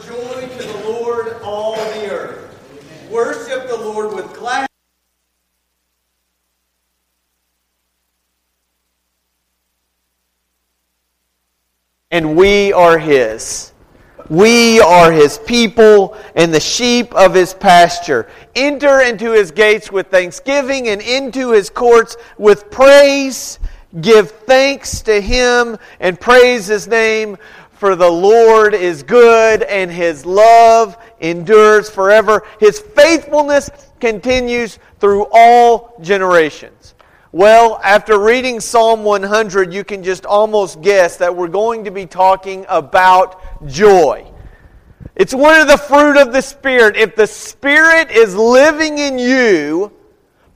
joy to the Lord, all the earth. Worship the Lord with gladness. And we are His. We are his people and the sheep of his pasture. Enter into his gates with thanksgiving and into his courts with praise. Give thanks to him and praise his name, for the Lord is good and his love endures forever. His faithfulness continues through all generations. Well, after reading Psalm 100, you can just almost guess that we're going to be talking about joy. It's one of the fruit of the Spirit. If the Spirit is living in you,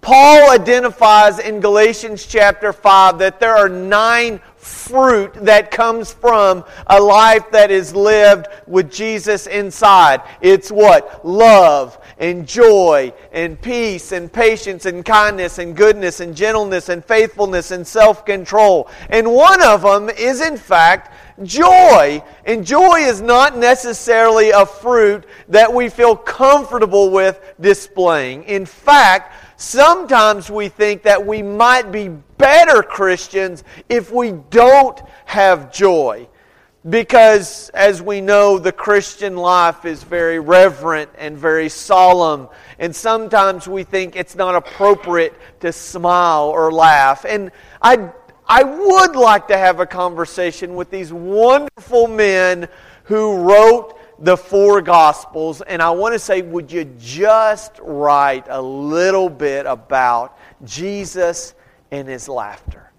Paul identifies in Galatians chapter 5 that there are nine fruit that comes from a life that is lived with Jesus inside. It's what? Love and joy and peace and patience and kindness and goodness and gentleness and faithfulness and self control. And one of them is, in fact, joy. And joy is not necessarily a fruit that we feel comfortable with displaying. In fact, Sometimes we think that we might be better Christians if we don't have joy. Because, as we know, the Christian life is very reverent and very solemn. And sometimes we think it's not appropriate to smile or laugh. And I, I would like to have a conversation with these wonderful men who wrote the four Gospels, and I want to say, would you just write a little bit about Jesus and his laughter?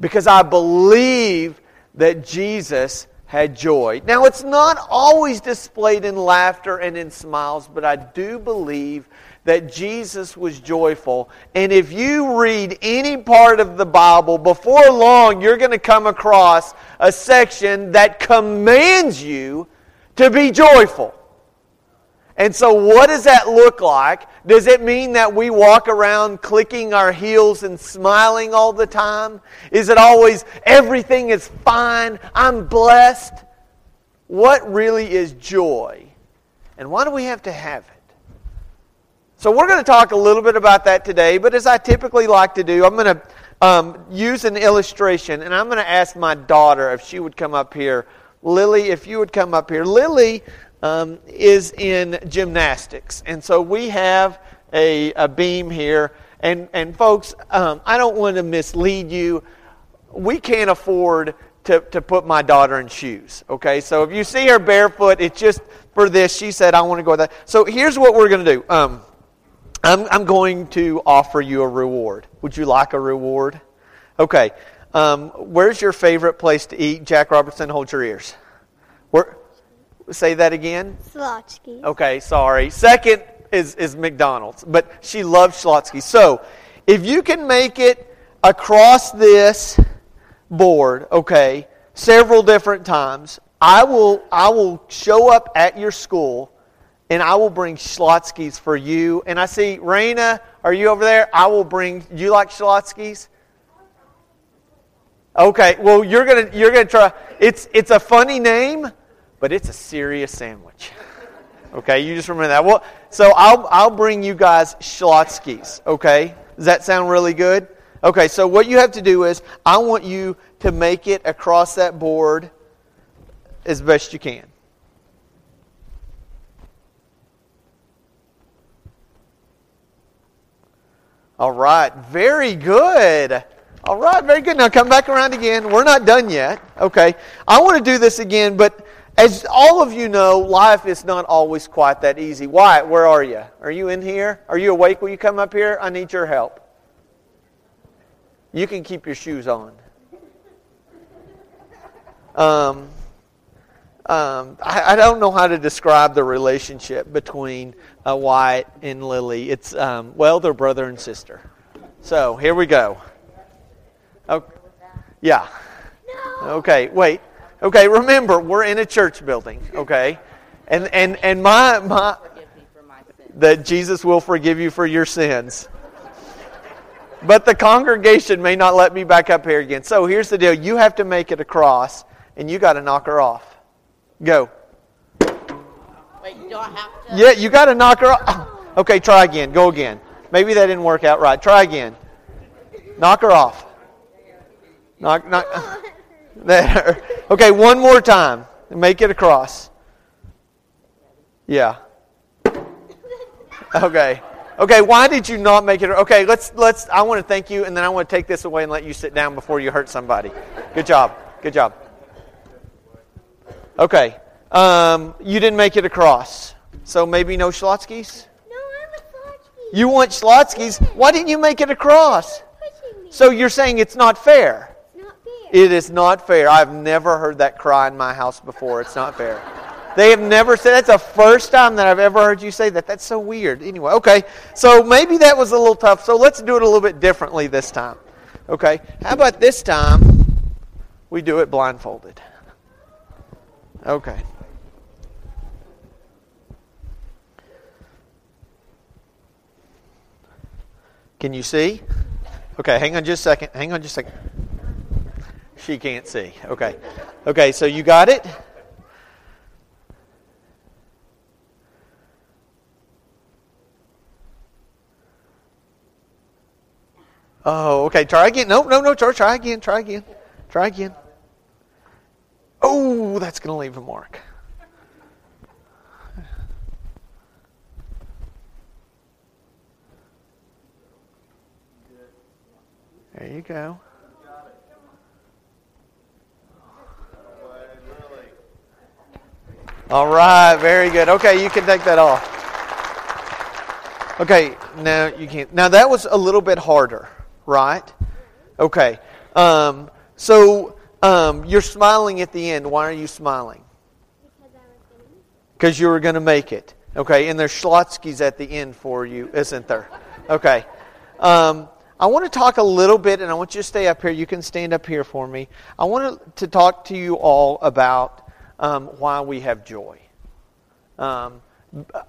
Because I believe that Jesus had joy. Now, it's not always displayed in laughter and in smiles, but I do believe that Jesus was joyful. And if you read any part of the Bible, before long, you're going to come across a section that commands you to be joyful. And so, what does that look like? Does it mean that we walk around clicking our heels and smiling all the time? Is it always everything is fine? I'm blessed? What really is joy? And why do we have to have it? So, we're going to talk a little bit about that today, but as I typically like to do, I'm going to um, use an illustration, and I'm going to ask my daughter if she would come up here Lily, if you would come up here. Lily um, is in gymnastics. And so we have a, a beam here. And, and folks, um, I don't want to mislead you. We can't afford to, to put my daughter in shoes. Okay? So if you see her barefoot, it's just for this. She said, I want to go with that. So here's what we're going to do. Um, I'm, I'm going to offer you a reward. Would you like a reward? Okay. Um, where's your favorite place to eat? Jack Robertson, hold your ears. Where, say that again. Schlotzsky. Okay, sorry. Second is, is McDonald's, but she loves Schlotzsky. So, if you can make it across this board, okay, several different times, I will I will show up at your school and I will bring Schlotzsky's for you. And I see Raina, are you over there? I will bring. You like Schlotzsky's? Okay, well you're gonna you're gonna try. It's it's a funny name, but it's a serious sandwich. Okay, you just remember that. Well, so I'll I'll bring you guys Schlotzsky's. Okay, does that sound really good? Okay, so what you have to do is I want you to make it across that board as best you can. All right, very good. All right, very good. Now come back around again. We're not done yet. Okay. I want to do this again, but as all of you know, life is not always quite that easy. Wyatt, where are you? Are you in here? Are you awake? Will you come up here? I need your help. You can keep your shoes on. Um, um, I, I, don't know how to describe the relationship between uh, Wyatt and Lily. It's, um, well, they're brother and sister. So here we go. Yeah. No. Okay, wait. Okay, remember, we're in a church building, okay? And and and my my that Jesus will forgive you for your sins. But the congregation may not let me back up here again. So here's the deal. You have to make it across and you got to knock her off. Go. Wait, you do I have to? Yeah, you got to knock her off. Okay, try again. Go again. Maybe that didn't work out right. Try again. Knock her off. Knock, knock. There. Okay, one more time. Make it across. Yeah. Okay. Okay, why did you not make it? Okay, let's let's I want to thank you and then I want to take this away and let you sit down before you hurt somebody. Good job. Good job. Okay. Um, you didn't make it across. So maybe no Schlotzsky's? No, I'm a. You want Schlotzsky's? Why didn't you make it across? So you're saying it's not fair. It is not fair. I've never heard that cry in my house before. It's not fair. They have never said that's the first time that I've ever heard you say that. That's so weird. Anyway, okay. So maybe that was a little tough. So let's do it a little bit differently this time. Okay. How about this time we do it blindfolded? Okay. Can you see? Okay, hang on just a second. Hang on just a second. She can't see. Okay. Okay, so you got it? Oh, okay. Try again. No, no, no. Try, try again. Try again. Try again. Oh, that's going to leave a mark. There you go. All right, very good. Okay, you can take that off. Okay, now you can't. Now that was a little bit harder, right? Okay. Um, so um, you're smiling at the end. Why are you smiling? Because you were going to make it. Okay, and there's Schlotzsky's at the end for you, isn't there? Okay. Um, I want to talk a little bit, and I want you to stay up here. You can stand up here for me. I want to talk to you all about um, why we have joy. Um,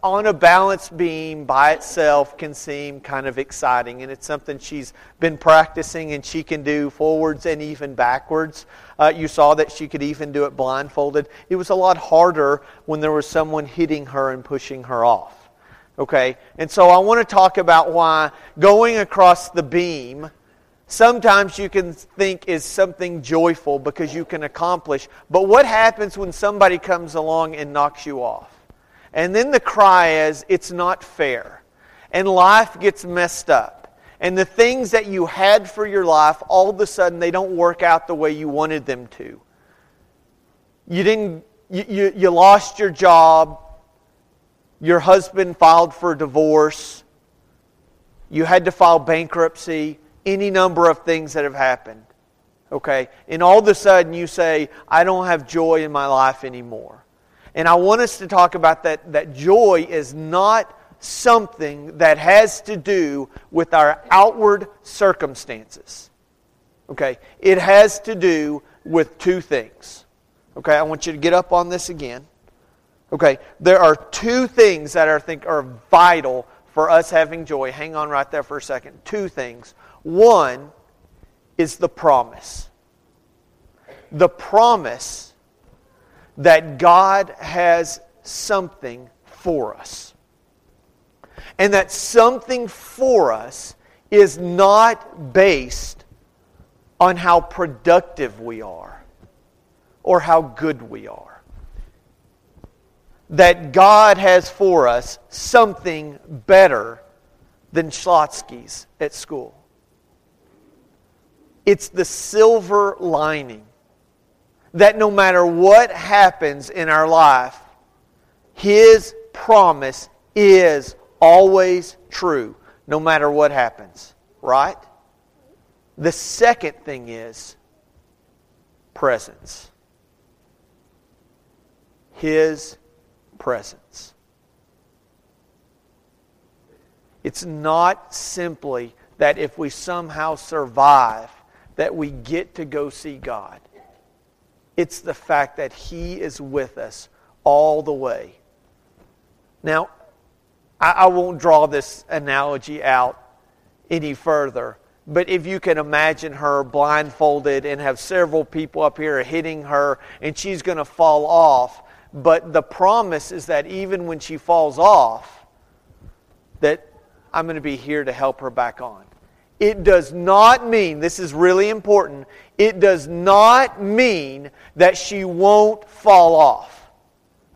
on a balance beam by itself can seem kind of exciting, and it's something she's been practicing and she can do forwards and even backwards. Uh, you saw that she could even do it blindfolded. It was a lot harder when there was someone hitting her and pushing her off. Okay? And so I want to talk about why going across the beam sometimes you can think is something joyful because you can accomplish. But what happens when somebody comes along and knocks you off? And then the cry is, it's not fair. And life gets messed up. And the things that you had for your life, all of a sudden, they don't work out the way you wanted them to. You didn't, you, you, you lost your job. Your husband filed for divorce. You had to file bankruptcy. Any number of things that have happened. Okay? And all of a sudden you say, I don't have joy in my life anymore. And I want us to talk about that, that joy is not something that has to do with our outward circumstances. Okay? It has to do with two things. Okay? I want you to get up on this again. Okay? There are two things that I think are vital for us having joy. Hang on right there for a second. Two things. One is the promise. The promise that God has something for us. And that something for us is not based on how productive we are or how good we are. That God has for us something better than Schlotzsky's at school. It's the silver lining that no matter what happens in our life, His promise is always true, no matter what happens. Right? The second thing is presence. His presence. It's not simply that if we somehow survive, that we get to go see God. It's the fact that He is with us all the way. Now, I, I won't draw this analogy out any further, but if you can imagine her blindfolded and have several people up here hitting her and she's going to fall off, But the promise is that even when she falls off, that I'm going to be here to help her back on. It does not mean, this is really important, it does not mean that she won't fall off.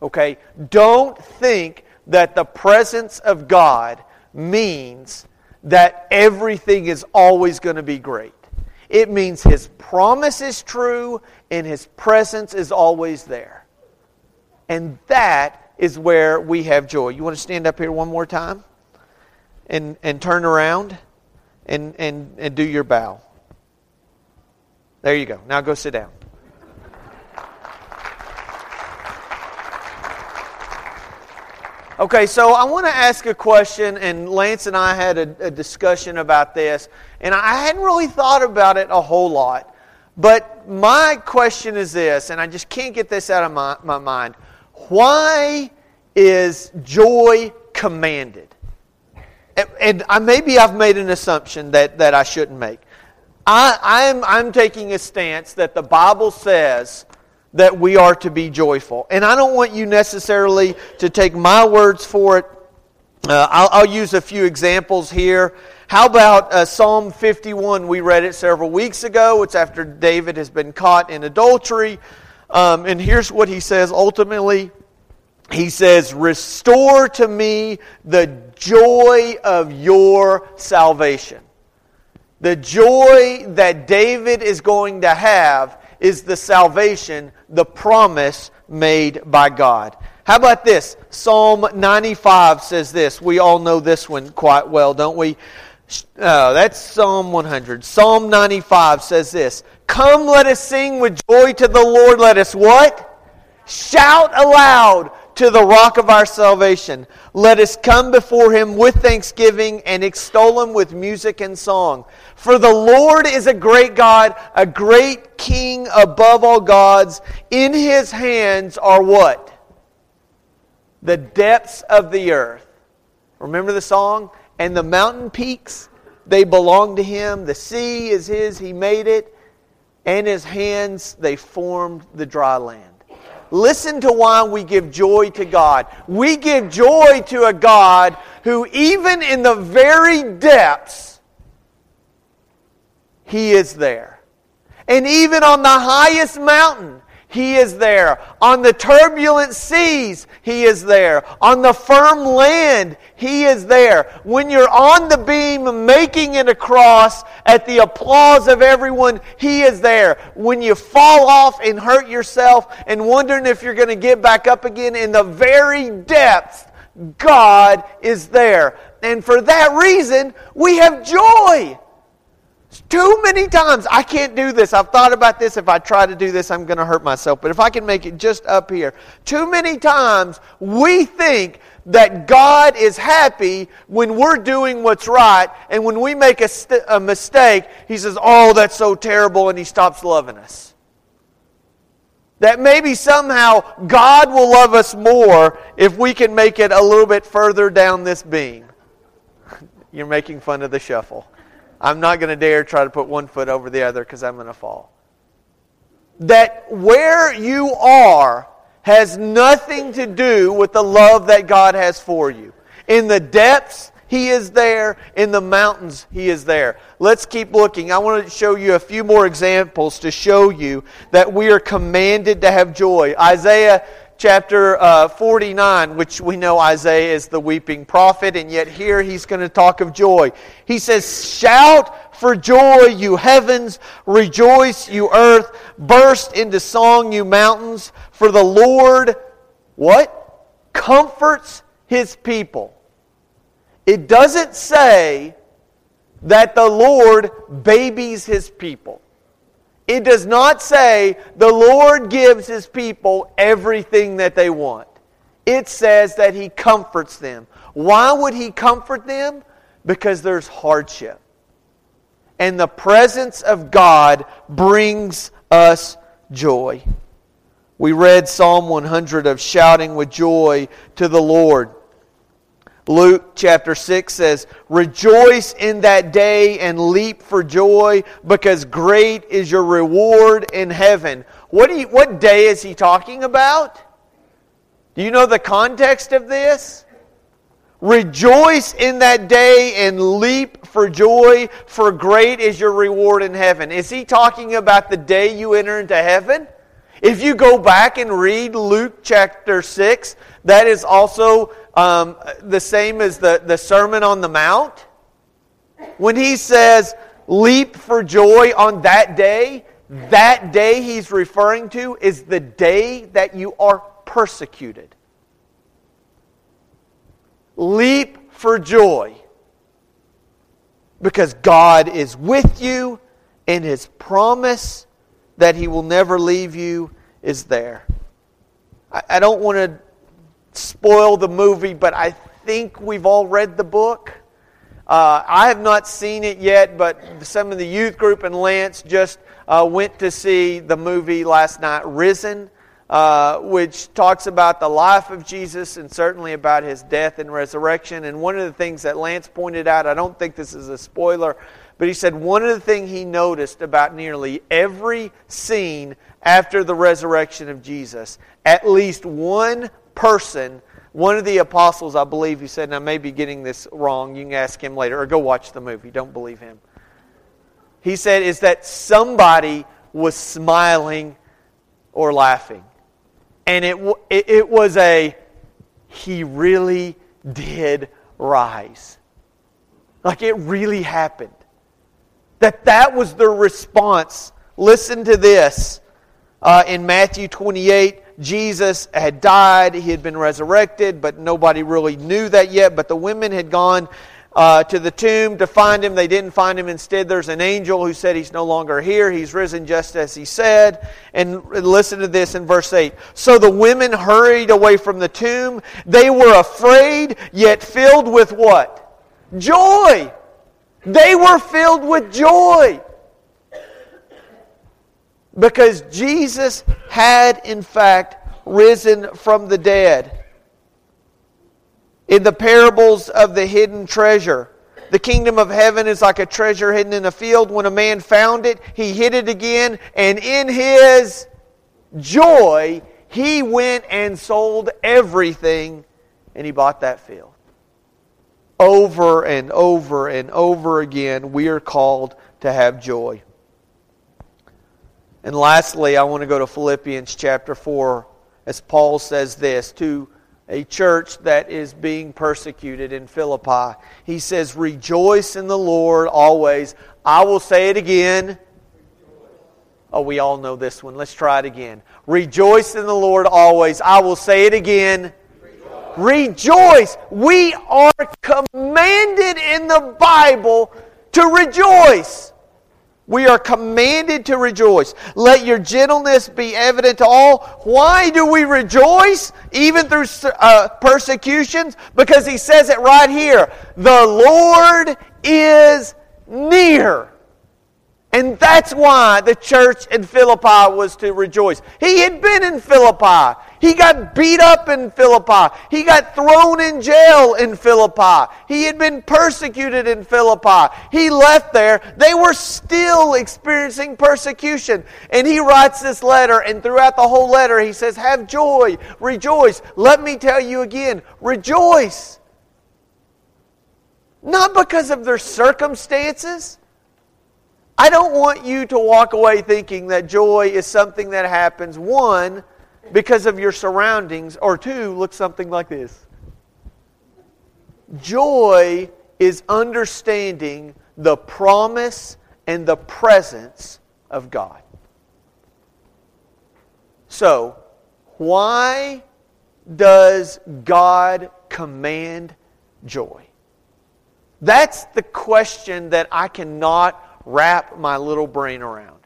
Okay? Don't think that the presence of God means that everything is always going to be great. It means His promise is true and His presence is always there. And that is where we have joy. You want to stand up here one more time and, and turn around and, and, and do your bow. There you go. Now go sit down. Okay, so I want to ask a question, and Lance and I had a, a, discussion about this, and I hadn't really thought about it a whole lot. But my question is this, and I just can't get this out of my, my mind. Why is joy commanded? And, and I, maybe I've made an assumption that, that I shouldn't make. I, I'm, I'm taking a stance that the Bible says that we are to be joyful. And I don't want you necessarily to take my words for it. Uh, I'll, I'll, use a few examples here. How about uh, Psalm 51? We read it several weeks ago. It's after David has been caught in adultery. Um, and here's what he says ultimately He says, Restore to me the joy of your salvation. The joy that David is going to have is the salvation, the promise made by God. How about this? Psalm 95 says this. We all know this one quite well, don't we? Uh, that's Psalm 100. Psalm 95 says this Come, let us sing with joy to the Lord. Let us what? Shout aloud to the rock of our salvation. Let us come before him with thanksgiving and extol him with music and song. For the Lord is a great God, a great king above all gods. In his hands are what? The depths of the earth. Remember the song? And the mountain peaks, they belong to him. The sea is his, he made it. And his hands, they formed the dry land. Listen to why we give joy to God. We give joy to a God who, even in the very depths, He is there. And even on the highest mountain, he is there. On the turbulent seas, He is there. On the firm land, He is there. When you're on the beam making it across at the applause of everyone, He is there. When you fall off and hurt yourself and wondering if you're going to get back up again in the very depths, God is there. And for that reason, we have joy. Too many times, I can't do this. I've thought about this. If I try to do this, I'm going to hurt myself. But if I can make it just up here, too many times we think that God is happy when we're doing what's right, and when we make a, st- a mistake, He says, Oh, that's so terrible, and He stops loving us. That maybe somehow God will love us more if we can make it a little bit further down this beam. You're making fun of the shuffle. I'm not going to dare try to put one foot over the other because I'm going to fall. That where you are has nothing to do with the love that God has for you. In the depths, He is there. In the mountains, He is there. Let's keep looking. I want to show you a few more examples to show you that we are commanded to have joy. Isaiah chapter uh, 49, which we know Isaiah is the weeping prophet, and yet here he's going to talk of joy. He says, Shout for joy, you heavens, rejoice, you earth, burst into song, you mountains, for the Lord, what? Comforts his people. It doesn't say that the Lord babies his people. It does not say the Lord gives his people everything that they want. It says that he comforts them. Why would he comfort them? Because there's hardship. And the presence of God brings us joy. We read Psalm 100 of shouting with joy to the Lord. Luke chapter 6 says, Rejoice in that day and leap for joy, because great is your reward in heaven. What, you, what day is he talking about? Do you know the context of this? Rejoice in that day and leap for joy, for great is your reward in heaven. Is he talking about the day you enter into heaven? If you go back and read Luke chapter 6, that is also um, the same as the, the Sermon on the Mount. When he says, leap for joy on that day, that day he's referring to is the day that you are persecuted. Leap for joy because God is with you and his promise that he will never leave you is there. I, I don't want to spoil the movie, but I think we've all read the book. Uh, I have not seen it yet, but some of the youth group and Lance just uh, went to see the movie last night, Risen uh, which talks about the life of Jesus and certainly about his death and resurrection. And one of the things that Lance pointed out, I don't think this is a spoiler, but he said one of the things he noticed about nearly every scene after the resurrection of Jesus, at least one person, one of the apostles, I believe, he said, and I may be getting this wrong, you can ask him later, or go watch the movie, don't believe him. He said, is that somebody was smiling or laughing and it, it, it was a, he really did rise. Like it really happened. That that was their response. Listen to this. Uh, in Matthew 28, Jesus had died, he had been resurrected, but nobody really knew that yet. But the women had gone uh, to the tomb to find him. They didn't find him. Instead, there's an angel who said he's no longer here. He's risen just as he said. And listen to this in verse 8. So the women hurried away from the tomb. They were afraid, yet filled with what? Joy. They were filled with joy. Because Jesus had, in fact, risen from the dead in the parables of the hidden treasure. The kingdom of heaven is like a treasure hidden in a field. When a man found it, he hid it again, and in his joy, he went and sold everything and he bought that field. Over and over and over again, we are called to have joy. And lastly, I want to go to Philippians chapter 4 as Paul says this to a church that is being persecuted in Philippi. He says, Rejoice in the Lord always. I will say it again. Oh, we all know this one. Let's try it again. Rejoice in the Lord always. I will say it again. Rejoice. Rejoice. We are commanded in the Bible to rejoice. We are commanded to rejoice. Let your gentleness be evident to all. Why do we rejoice, even through uh, persecutions? Because he says it right here the Lord is near. And that's why the church in Philippi was to rejoice. He had been in Philippi. He got beat up in Philippi. He got thrown in jail in Philippi. He had been persecuted in Philippi. He left there. They were still experiencing persecution. And he writes this letter, and throughout the whole letter, he says, Have joy, rejoice. Let me tell you again, rejoice. Not because of their circumstances I don't want you to walk away thinking that joy is something that happens, one, because of your surroundings, or two, look something like this. Joy is understanding the promise and the presence of God. So, why does God command joy? That's the question that I cannot wrap my little brain around.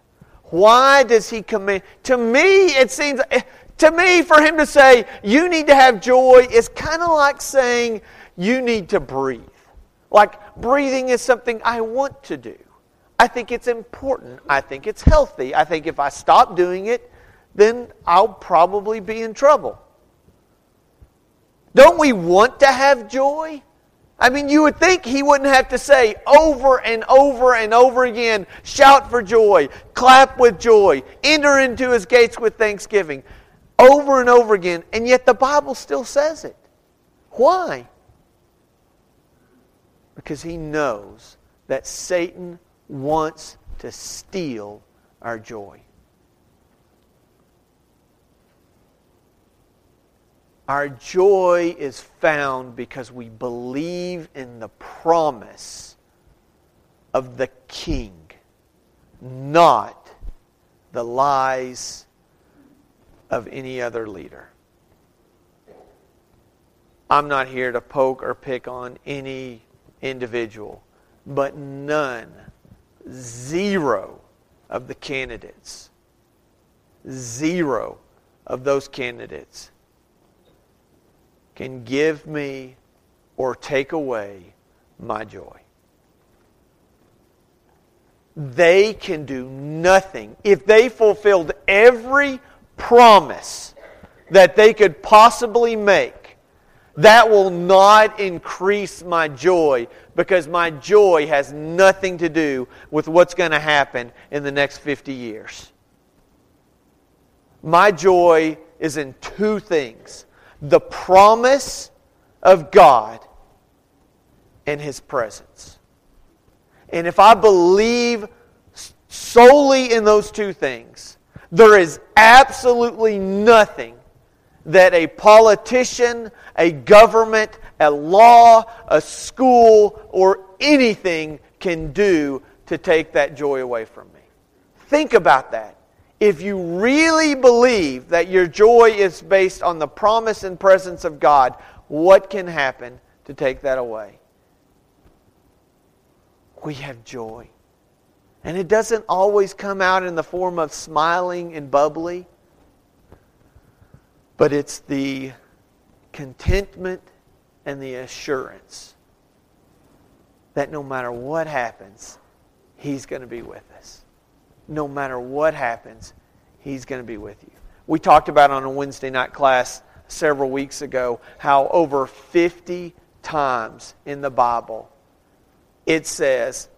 Why does he command? To me, it seems, to me, for him to say, you need to have joy is kind of like saying, you need to breathe. Like, breathing is something I want to do. I think it's important. I think it's healthy. I think if I stop doing it, then I'll probably be in trouble. Don't we want to have joy? I mean, you would think he wouldn't have to say over and over and over again shout for joy, clap with joy, enter into his gates with thanksgiving. over and over again, and yet the Bible still says it. Why? Because he knows that Satan wants to steal our joy. Our joy is found because we believe in the promise of the King, not the lies of any other leader. I'm not here to poke or pick on any individual, but none, zero of the candidates, zero of those candidates can give me or take away my joy. They can do nothing. If they fulfilled every promise that they could possibly make, that will not increase my joy because my joy has nothing to do with what's going to happen in the next 50 years. My joy is in two things the promise of God and His presence. And if I believe solely in those two things, there is absolutely nothing that a politician, a government, a law, a school, or anything can do to take that joy away from me. Think about that if you really believe that your joy is based on the promise and presence of God, what can happen to take that away? We have joy. And it doesn't always come out in the form of smiling and bubbly, but it's the contentment and the assurance that no matter what happens, He's going to be with us no matter what happens, He's going to be with you. We talked about on a Wednesday night class several weeks ago how over 50 times in the Bible it says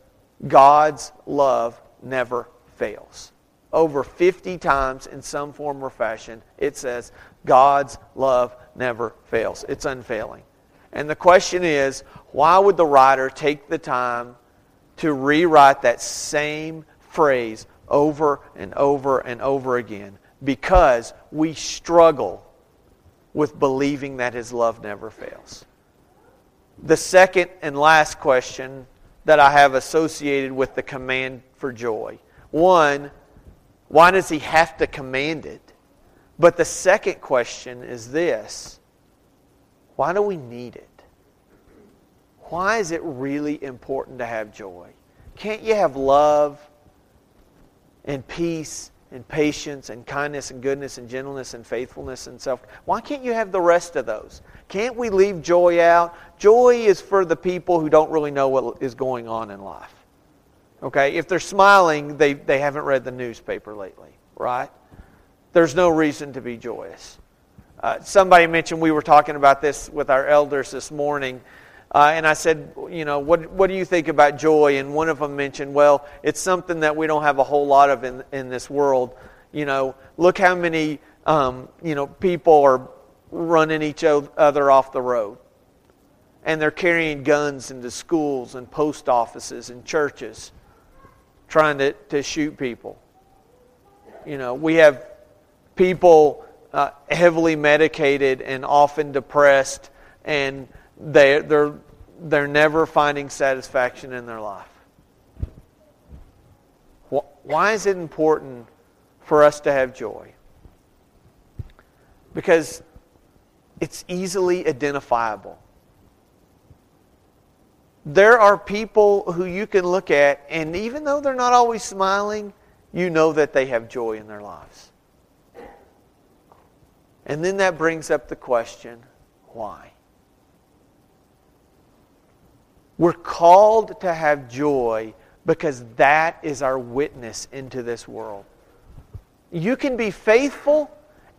God's love never fails. Over 50 times in some form or fashion, it says God's love never fails. It's unfailing. And the question is why would the writer take the time to rewrite that same phrase over and over and over again because we struggle with believing that His love never fails. The second and last question that I have associated with the command for joy one, why does He have to command it? But the second question is this why do we need it? Why is it really important to have joy? Can't you have love and peace and patience and kindness and goodness and gentleness and faithfulness and self. Why can't you have the rest of those? Can't we leave joy out? Joy is for the people who don't really know what is going on in life. Okay? If they're smiling, they, they haven't read the newspaper lately, right? There's no reason to be joyous. Uh, somebody mentioned we were talking about this with our elders this morning uh, and I said, you know, what, what do you think about joy? And one of them mentioned, well, it's something that we don't have a whole lot of in, in this world. You know, look how many, um, you know, people are running each other off the road. And they're carrying guns into schools and post offices and churches trying to, to shoot people. You know, we have people uh, heavily medicated and often depressed and they, they're, they're never finding satisfaction in their life. Why is it important for us to have joy? Because it's easily identifiable. There are people who you can look at, and even though they're not always smiling, you know that they have joy in their lives. And then that brings up the question why? We're called to have joy because that is our witness into this world. You can be faithful,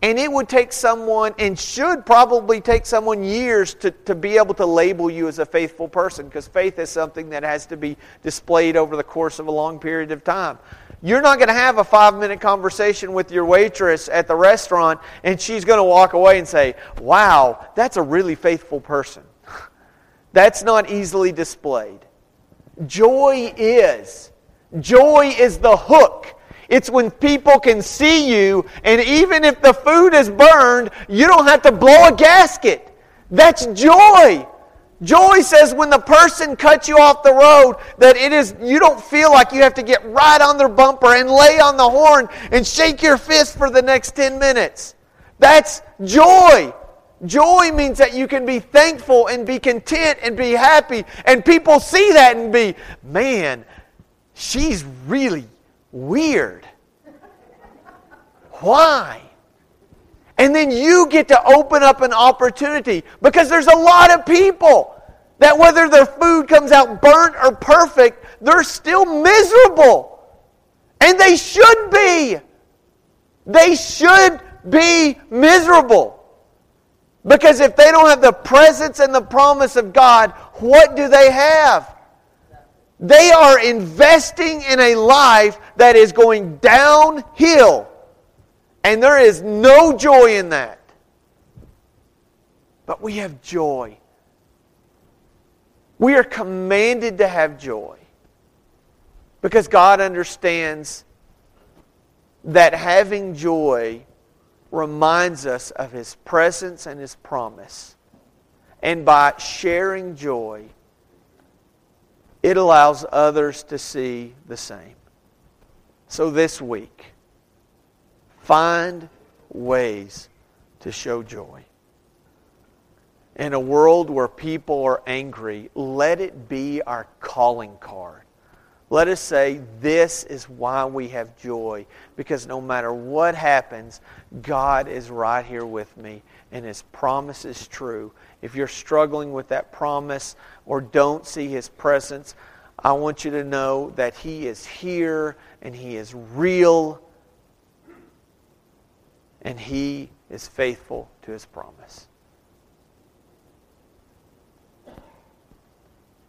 and it would take someone, and should probably take someone years to, to be able to label you as a faithful person because faith is something that has to be displayed over the course of a long period of time. You're not going to have a five minute conversation with your waitress at the restaurant and she's going to walk away and say, Wow, that's a really faithful person. That's not easily displayed. Joy is. Joy is the hook. It's when people can see you, and even if the food is burned, you don't have to blow a gasket. That's joy. Joy says when the person cuts you off the road that it is you don't feel like you have to get right on their bumper and lay on the horn and shake your fist for the next 10 minutes. That's joy. Joy means that you can be thankful and be content and be happy and people see that and be, "Man, she's really weird." Why? And then you get to open up an opportunity because there's a lot of people that whether their food comes out burnt or perfect, they're still miserable. And they should be. They should be miserable. Because if they don't have the presence and the promise of God, what do they have? They are investing in a life that is going downhill. And there is no joy in that. But we have joy. We are commanded to have joy. Because God understands that having joy reminds us of His presence and His promise. And by sharing joy, it allows others to see the same. So this week, Find ways to show joy. In a world where people are angry, let it be our calling card. Let us say, This is why we have joy. Because no matter what happens, God is right here with me, and His promise is true. If you're struggling with that promise or don't see His presence, I want you to know that He is here and He is real and He is faithful to His promise.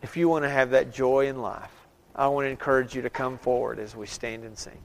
If you want to have that joy in life, I want to encourage you to come forward as we stand and sing.